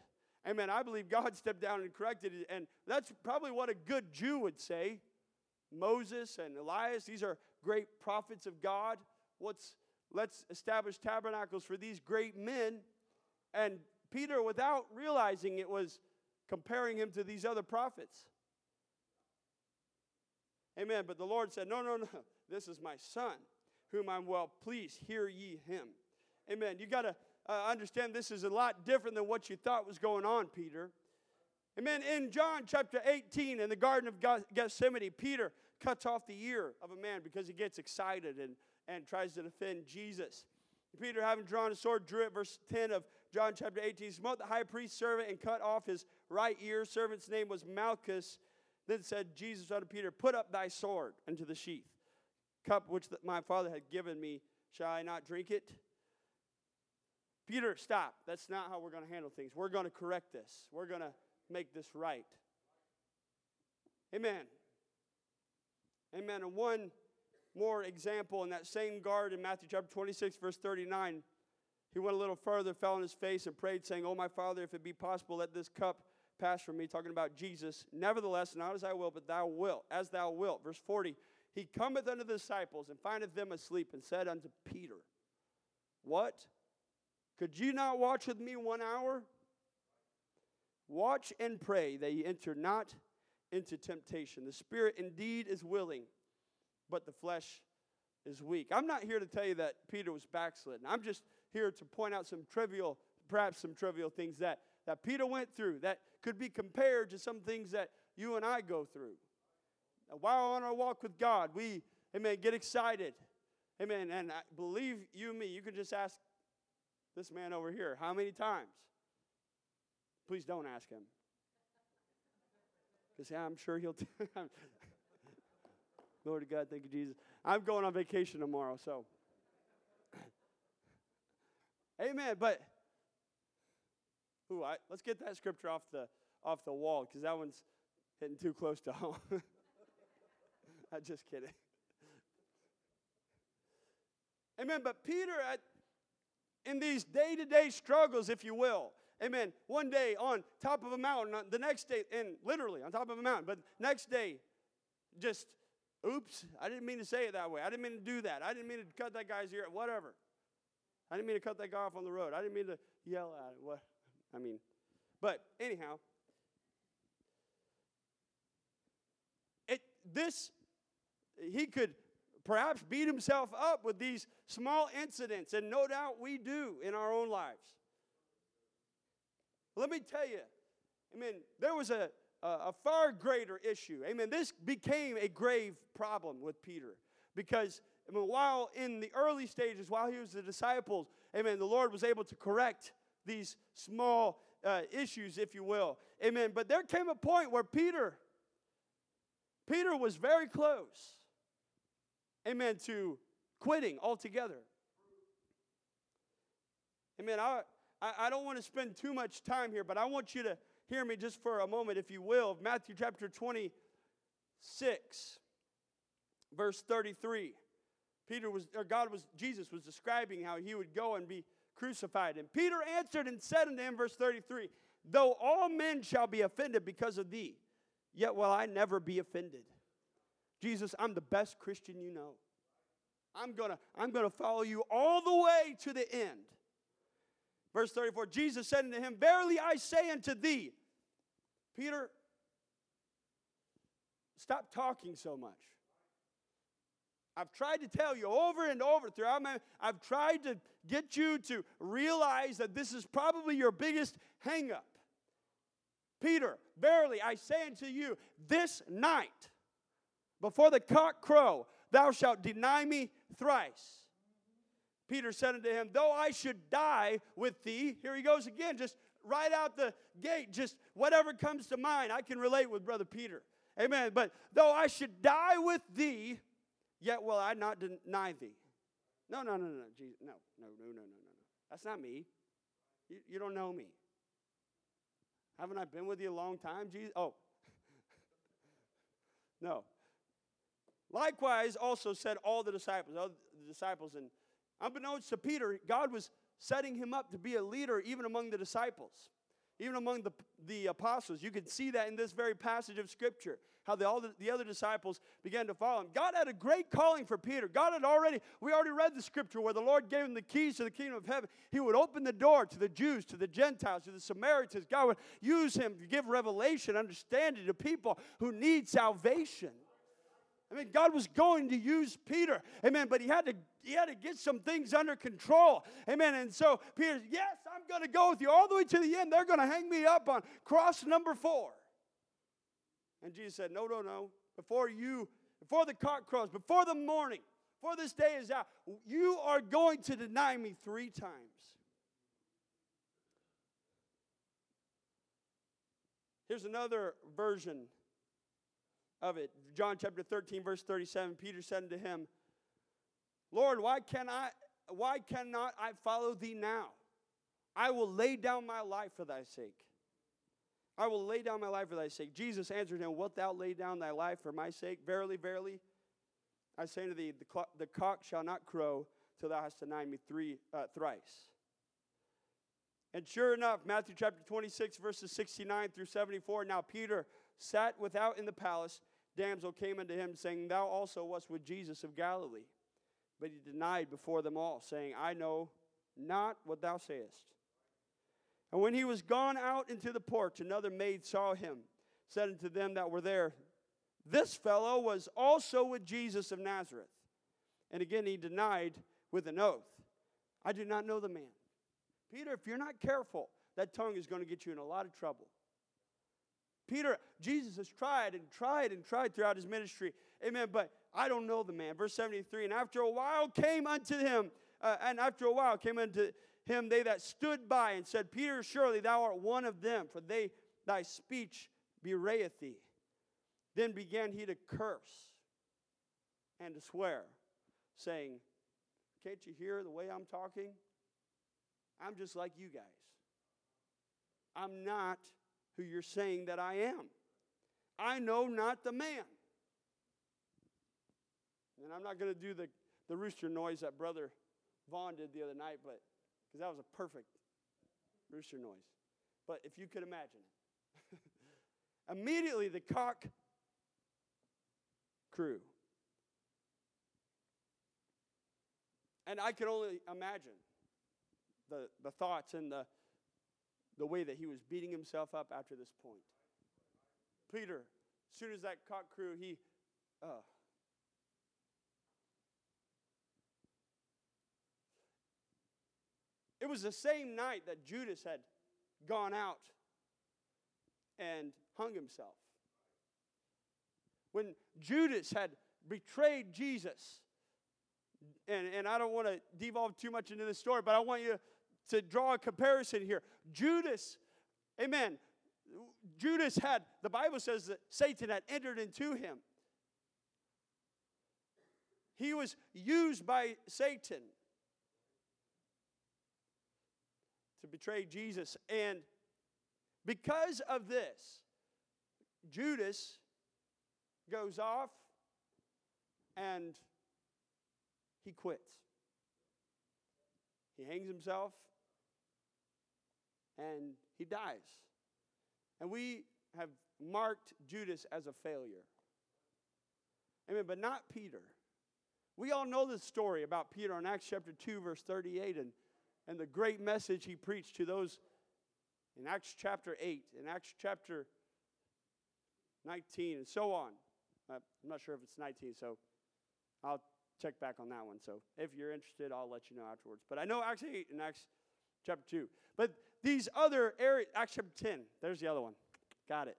Amen. I believe God stepped down and corrected it. And that's probably what a good Jew would say. Moses and Elias, these are great prophets of God. Let's, let's establish tabernacles for these great men. And Peter, without realizing it, was comparing him to these other prophets. Amen. But the Lord said, No, no, no. This is my son, whom I'm well pleased. Hear ye him. Amen. You got to uh, understand this is a lot different than what you thought was going on, Peter. Amen. In John chapter 18, in the Garden of Gethsemane, Peter cuts off the ear of a man because he gets excited and, and tries to defend Jesus. Peter, having drawn a sword, drew it. Verse 10 of John chapter 18 smote the high priest's servant and cut off his right ear. Servant's name was Malchus. Then said Jesus unto Peter, Put up thy sword into the sheath. Cup which my father had given me, shall I not drink it? Peter, stop. That's not how we're going to handle things. We're going to correct this. We're going to make this right. Amen. Amen. And one more example in that same garden, Matthew chapter 26, verse 39. He went a little further, fell on his face, and prayed, saying, Oh, my Father, if it be possible, let this cup pass from me. Talking about Jesus. Nevertheless, not as I will, but thou wilt, as thou wilt. Verse 40. He cometh unto the disciples and findeth them asleep, and said unto Peter, What? Could you not watch with me one hour? Watch and pray that ye enter not into temptation. The spirit indeed is willing, but the flesh is weak. I'm not here to tell you that Peter was backslidden. I'm just here to point out some trivial, perhaps some trivial things that, that Peter went through that could be compared to some things that you and I go through. While on our walk with God, we, amen, get excited. Amen. And I believe you me, you can just ask this man over here, how many times? Please don't ask him. Because yeah, I'm sure he'll. T- Lord God, thank you, Jesus. I'm going on vacation tomorrow, so. Amen. But, ooh, I, let's get that scripture off the off the wall because that one's hitting too close to home. I'm just kidding. Amen. But Peter, at, in these day to day struggles, if you will. Amen. One day on top of a mountain, uh, the next day, and literally on top of a mountain, but next day, just, oops, I didn't mean to say it that way. I didn't mean to do that. I didn't mean to cut that guy's ear, whatever. I didn't mean to cut that guy off on the road. I didn't mean to yell at him. What? I mean, but anyhow, it, this, he could perhaps beat himself up with these small incidents, and no doubt we do in our own lives. Let me tell you, amen, there was a, a, a far greater issue. Amen. This became a grave problem with Peter because I mean, while in the early stages, while he was the disciples, amen, the Lord was able to correct these small uh, issues, if you will. Amen. But there came a point where Peter, Peter was very close amen, to quitting altogether. Amen. I, I, I don't want to spend too much time here, but I want you to hear me just for a moment, if you will. Matthew chapter 26, verse 33. Peter was, or God was, Jesus was describing how he would go and be crucified. And Peter answered and said unto him, verse 33, Though all men shall be offended because of thee, yet will I never be offended. Jesus, I'm the best Christian you know. I'm to I'm to follow you all the way to the end. Verse 34 Jesus said unto him, Verily I say unto thee, Peter, stop talking so much. I've tried to tell you over and over throughout my I've tried to get you to realize that this is probably your biggest hangup. Peter, verily I say unto you, this night, before the cock crow, thou shalt deny me thrice. Peter said unto him, Though I should die with thee, here he goes again, just right out the gate, just whatever comes to mind. I can relate with Brother Peter. Amen. But though I should die with thee, yet will I not deny thee. No, no, no, no, Jesus. No, no, no, no, no, no. That's not me. You, you don't know me. Haven't I been with you a long time, Jesus? Oh. no. Likewise, also said all the disciples, all the disciples, and unbeknownst to Peter, God was setting him up to be a leader even among the disciples even among the, the apostles. You can see that in this very passage of Scripture, how the, all the, the other disciples began to follow him. God had a great calling for Peter. God had already, we already read the Scripture where the Lord gave him the keys to the kingdom of heaven. He would open the door to the Jews, to the Gentiles, to the Samaritans. God would use him to give revelation, understanding to people who need salvation. I mean, God was going to use Peter, amen, but he had to he had to get some things under control, amen. And so Peter, yes, I'm going to go with you all the way to the end. They're going to hang me up on cross number four. And Jesus said, No, no, no. Before you, before the cock crows, before the morning, before this day is out, you are going to deny me three times. Here's another version of it. John chapter 13, verse 37, Peter said unto him, Lord, why can I why cannot I follow thee now? I will lay down my life for thy sake. I will lay down my life for thy sake. Jesus answered him, Wilt thou lay down thy life for my sake? Verily, verily, I say to thee, the, the cock shall not crow till thou hast denied me three, uh, thrice. And sure enough, Matthew chapter 26, verses 69 through 74. Now Peter sat without in the palace, damsel came unto him, saying, Thou also wast with Jesus of Galilee. But he denied before them all, saying, I know not what thou sayest. And when he was gone out into the porch, another maid saw him, said unto them that were there, This fellow was also with Jesus of Nazareth. And again he denied with an oath, I do not know the man. Peter, if you're not careful, that tongue is going to get you in a lot of trouble. Peter, Jesus has tried and tried and tried throughout his ministry. Amen. But I don't know the man. Verse 73 And after a while came unto him, uh, and after a while came unto him they that stood by and said, Peter, surely thou art one of them, for they thy speech bewrayeth thee. Then began he to curse and to swear, saying, Can't you hear the way I'm talking? I'm just like you guys. I'm not who you're saying that I am. I know not the man. And I'm not going to do the, the rooster noise that Brother Vaughn did the other night, but because that was a perfect rooster noise. But if you could imagine it. Immediately the cock crew. And I can only imagine the, the thoughts and the, the way that he was beating himself up after this point. Peter, as soon as that cock crew, he, uh, it was the same night that Judas had gone out and hung himself. When Judas had betrayed Jesus, and, and I don't want to devolve too much into this story, but I want you to draw a comparison here. Judas, amen. Judas had, the Bible says that Satan had entered into him. He was used by Satan to betray Jesus. And because of this, Judas goes off and he quits. He hangs himself and he dies. And we have marked Judas as a failure. Amen, but not Peter. We all know the story about Peter in Acts chapter 2, verse 38, and, and the great message he preached to those in Acts chapter 8, in Acts chapter 19, and so on. Uh, I'm not sure if it's 19, so I'll check back on that one. So if you're interested, I'll let you know afterwards. But I know Acts 8 and Acts chapter 2. But these other areas, Acts chapter 10, there's the other one. Got it.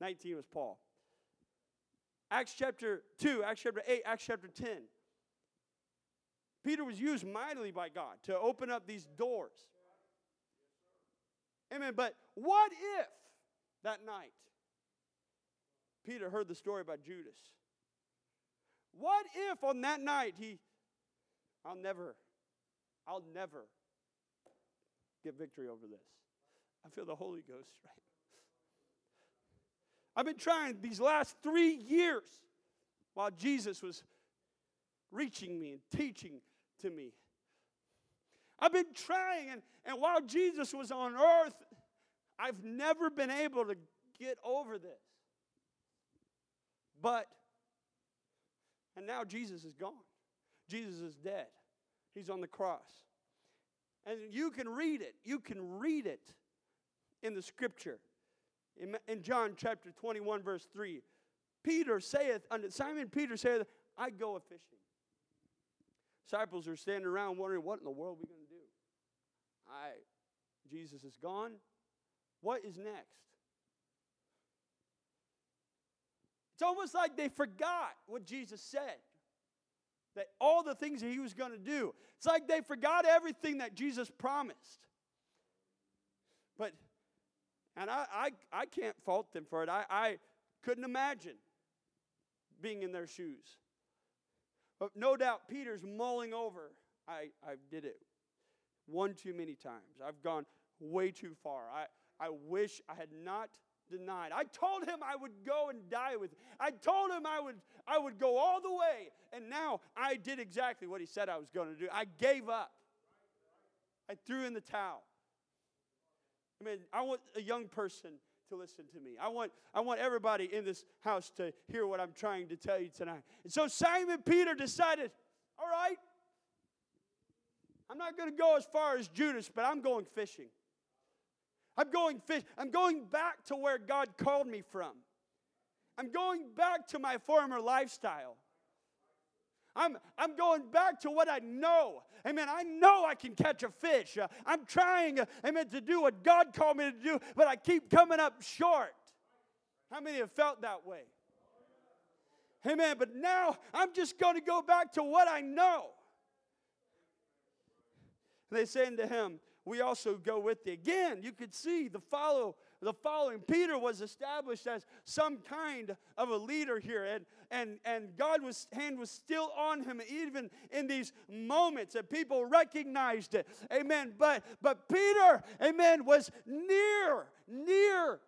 19 was Paul. Acts chapter 2, Acts chapter 8, Acts chapter 10. Peter was used mightily by God to open up these doors. Amen. But what if that night Peter heard the story about Judas? What if on that night he, I'll never, I'll never get victory over this? I feel the Holy Ghost right I've been trying these last three years while Jesus was reaching me and teaching to me. I've been trying, and, and while Jesus was on earth, I've never been able to get over this. But, and now Jesus is gone. Jesus is dead. He's on the cross. And you can read it. You can read it in the scripture. In, in John chapter 21, verse 3, Peter saith, unto Simon Peter saith, I go a fishing. Disciples are standing around wondering, what in the world are we going to do? I, Jesus is gone. What is next? It's almost like they forgot what Jesus said. That all the things that he was going to do. It's like they forgot everything that Jesus promised. But and I, I, I can't fault them for it. I, I couldn't imagine being in their shoes. But no doubt Peter's mulling over. I, I did it one too many times. I've gone way too far. I, I wish I had not denied. I told him I would go and die with him. I told him I would, I would go all the way. And now I did exactly what he said I was going to do. I gave up. I threw in the towel. I mean, I want a young person to listen to me. I want, I want everybody in this house to hear what I'm trying to tell you tonight. And so Simon Peter decided, all right, I'm not going to go as far as Judas, but I'm going fishing. I'm going fish. I'm going back to where God called me from. I'm going back to my former lifestyle. I'm, I'm going back to what I know. Amen. I know I can catch a fish. Uh, I'm trying, uh, amen, to do what God called me to do, but I keep coming up short. How many have felt that way? Amen. But now I'm just going to go back to what I know. they say to him, We also go with thee. Again, you could see the follow the following. Peter was established as some kind of a leader here, and, and, and God's hand was still on him, even in these moments, that people recognized it. Amen. But but Peter, amen, was near, near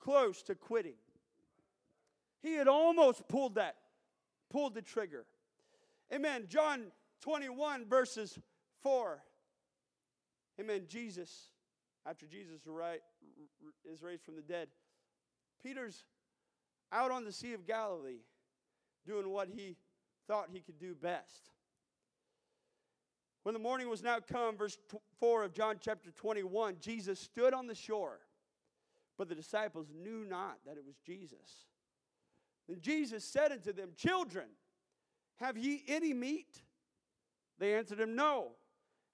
close to quitting. He had almost pulled that, pulled the trigger. Amen. John 21, verses 4. Amen. Jesus after Jesus is raised from the dead, Peter's out on the Sea of Galilee doing what he thought he could do best. When the morning was now come, verse 4 of John chapter 21, Jesus stood on the shore, but the disciples knew not that it was Jesus. Then Jesus said unto them, Children, have ye any meat? They answered him, No.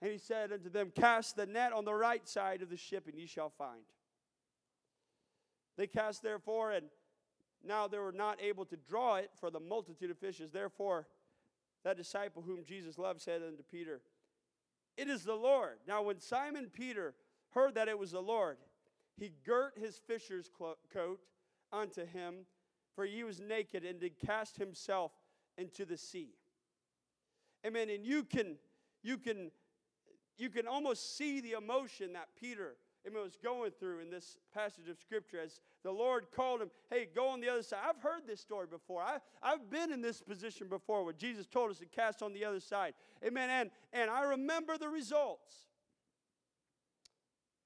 And he said unto them, Cast the net on the right side of the ship, and ye shall find. They cast therefore, and now they were not able to draw it for the multitude of fishes. Therefore, that disciple whom Jesus loved said unto Peter, It is the Lord. Now, when Simon Peter heard that it was the Lord, he girt his fisher's coat unto him, for he was naked, and did cast himself into the sea. Amen. And you can, you can you can almost see the emotion that Peter was going through in this passage of Scripture as the Lord called him, hey, go on the other side. I've heard this story before. I, I've been in this position before where Jesus told us to cast on the other side. Amen. And, and I remember the results.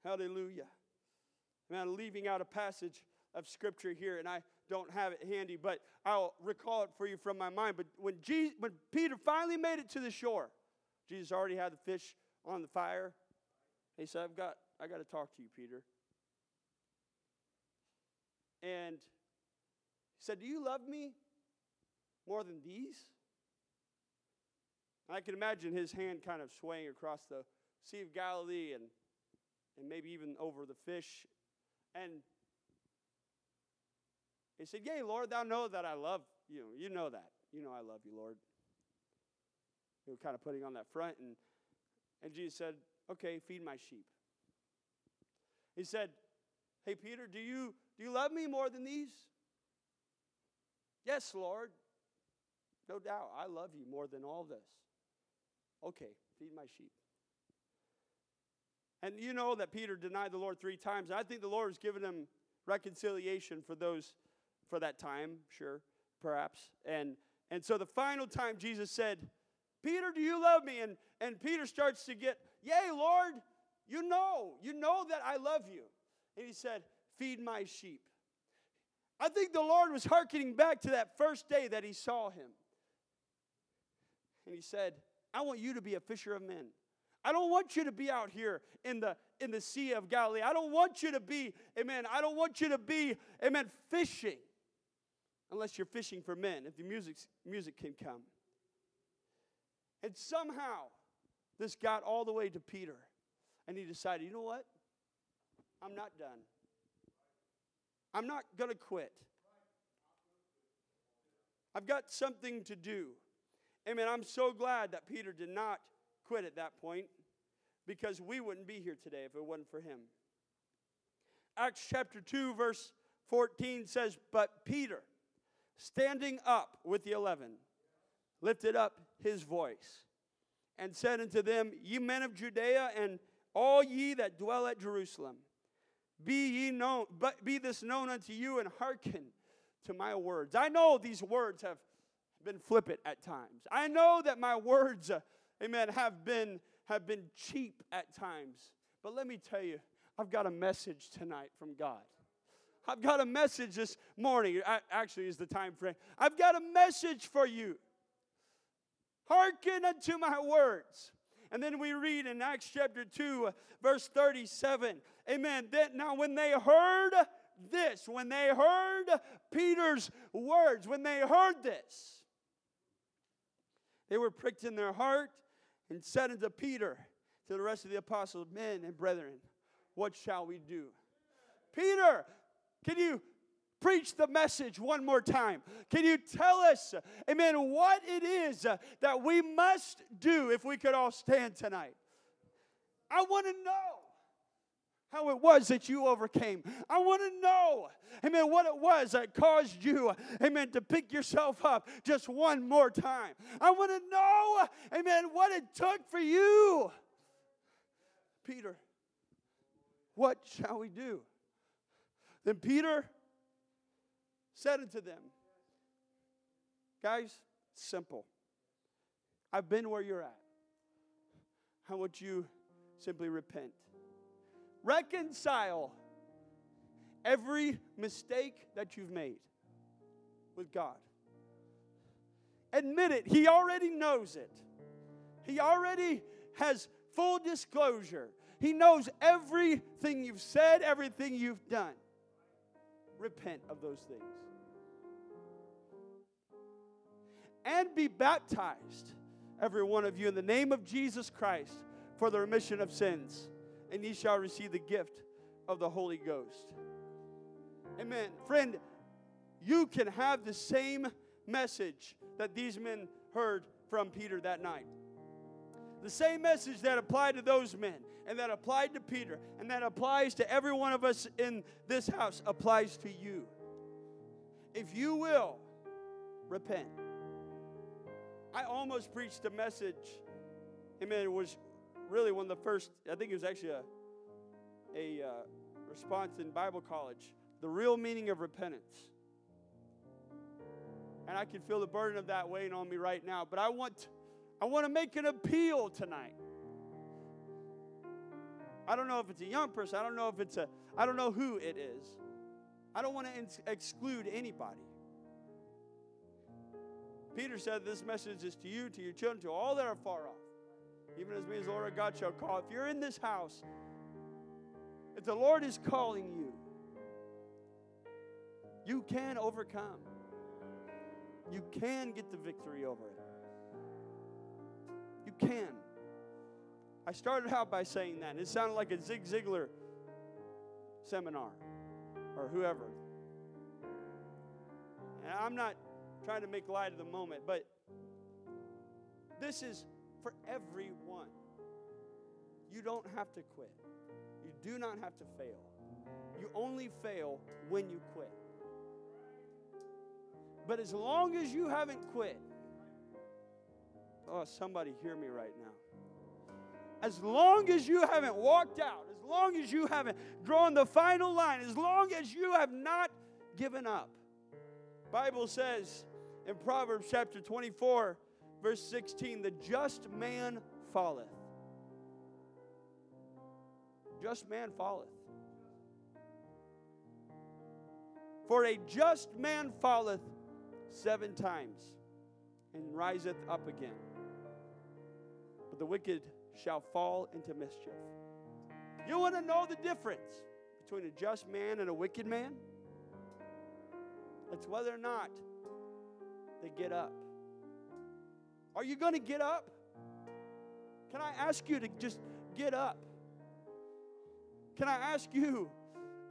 Hallelujah. I'm leaving out a passage of Scripture here, and I don't have it handy, but I'll recall it for you from my mind. But when, Jesus, when Peter finally made it to the shore, Jesus already had the fish on the fire. He said, I've got, I got to talk to you, Peter. And he said, Do you love me more than these? I can imagine his hand kind of swaying across the Sea of Galilee and, and maybe even over the fish. And he said, Yea, Lord, thou know that I love you. You know that. You know I love you, Lord. He was kind of putting on that front. And, and Jesus said, Okay, feed my sheep. He said, Hey, Peter, do you, do you love me more than these? Yes, Lord. No doubt. I love you more than all this. Okay, feed my sheep. And you know that Peter denied the Lord three times. I think the Lord has given him reconciliation for those for that time, sure, perhaps. And and so the final time Jesus said, Peter, do you love me? And and Peter starts to get, Yay, Lord, you know, you know that I love you. And he said, Feed my sheep. I think the Lord was hearkening back to that first day that he saw him. And he said, I want you to be a fisher of men. I don't want you to be out here in the in the Sea of Galilee. I don't want you to be, amen. I don't want you to be, amen, fishing. Unless you're fishing for men, if the music music can come. And somehow this got all the way to Peter. And he decided, you know what? I'm not done. I'm not going to quit. I've got something to do. Amen. I'm so glad that Peter did not quit at that point because we wouldn't be here today if it wasn't for him. Acts chapter 2, verse 14 says, But Peter, standing up with the eleven, lifted up his voice and said unto them, Ye men of Judea and all ye that dwell at Jerusalem, be ye known, but be this known unto you, and hearken to my words. I know these words have been flippant at times. I know that my words, uh, amen, have been have been cheap at times. But let me tell you, I've got a message tonight from God. I've got a message this morning. Actually, is the time frame. I've got a message for you. Hearken unto my words. And then we read in Acts chapter 2, verse 37. Amen. That now when they heard this, when they heard Peter's words, when they heard this, they were pricked in their heart and said unto Peter, to the rest of the apostles, men and brethren, what shall we do? Peter, can you preach the message one more time? Can you tell us, amen, what it is that we must do if we could all stand tonight? I want to know how it was that you overcame. I want to know, amen, what it was that caused you, amen, to pick yourself up just one more time. I want to know, amen, what it took for you. Peter, what shall we do? Then Peter said unto them, Guys, simple. I've been where you're at. I want you simply repent. Reconcile every mistake that you've made with God. Admit it. He already knows it. He already has full disclosure. He knows everything you've said, everything you've done. Repent of those things. And be baptized, every one of you, in the name of Jesus Christ for the remission of sins and ye shall receive the gift of the Holy Ghost. Amen. Friend, you can have the same message that these men heard from Peter that night. The same message that applied to those men and that applied to Peter and that applies to every one of us in this house applies to you. If you will, repent. I almost preached a message, amen, it was really one of the first, I think it was actually a, a uh, response in Bible college the real meaning of repentance. And I can feel the burden of that weighing on me right now. But I want, I want to make an appeal tonight. I don't know if it's a young person. I don't know if it's a, I don't know who it is. I don't want to exclude anybody. Peter said this message is to you, to your children, to all that are far off even as me as Lord our God shall call. If you're in this house, if the Lord is calling you, you can overcome. You can get the victory over it. Can. I started out by saying that. It sounded like a Zig Ziglar seminar or whoever. And I'm not trying to make light of the moment, but this is for everyone. You don't have to quit. You do not have to fail. You only fail when you quit. But as long as you haven't quit, oh, somebody hear me right now. As long as you haven't walked out, as long as you haven't drawn the final line, as long as you have not given up. Bible says in Proverbs chapter 24, verse 16, the just man falleth. Just man falleth. For a just man falleth seven times and riseth up again. But the wicked shall fall into mischief. You want to know the difference between a just man and a wicked man? It's whether or not they get up. Are you going to get up? Can I ask you to just get up? Can I ask you?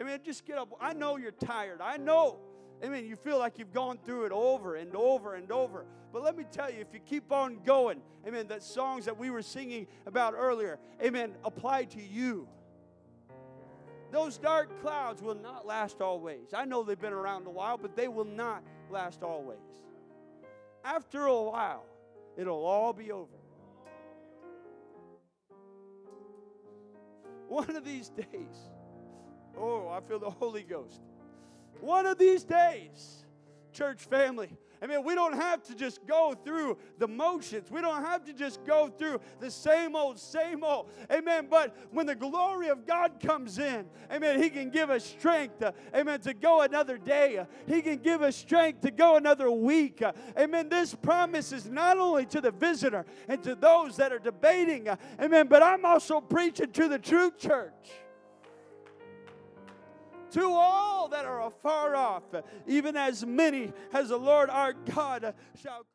I mean, just get up. I know you're tired. I know. I mean, you feel like you've gone through it over and over and over. But let me tell you, if you keep on going, amen, that songs that we were singing about earlier, amen, apply to you. Those dark clouds will not last always. I know they've been around a while, but they will not last always. After a while, it'll all be over. One of these days, oh, I feel the Holy Ghost. One of these days, church family, I mean, we don't have to just go through the motions. We don't have to just go through the same old, same old. Amen. But when the glory of God comes in, amen, He can give us strength, uh, amen, to go another day. He can give us strength to go another week. Uh, amen. This promise is not only to the visitor and to those that are debating, uh, amen, but I'm also preaching to the true church to all that are afar off, even as many as the Lord our God shall.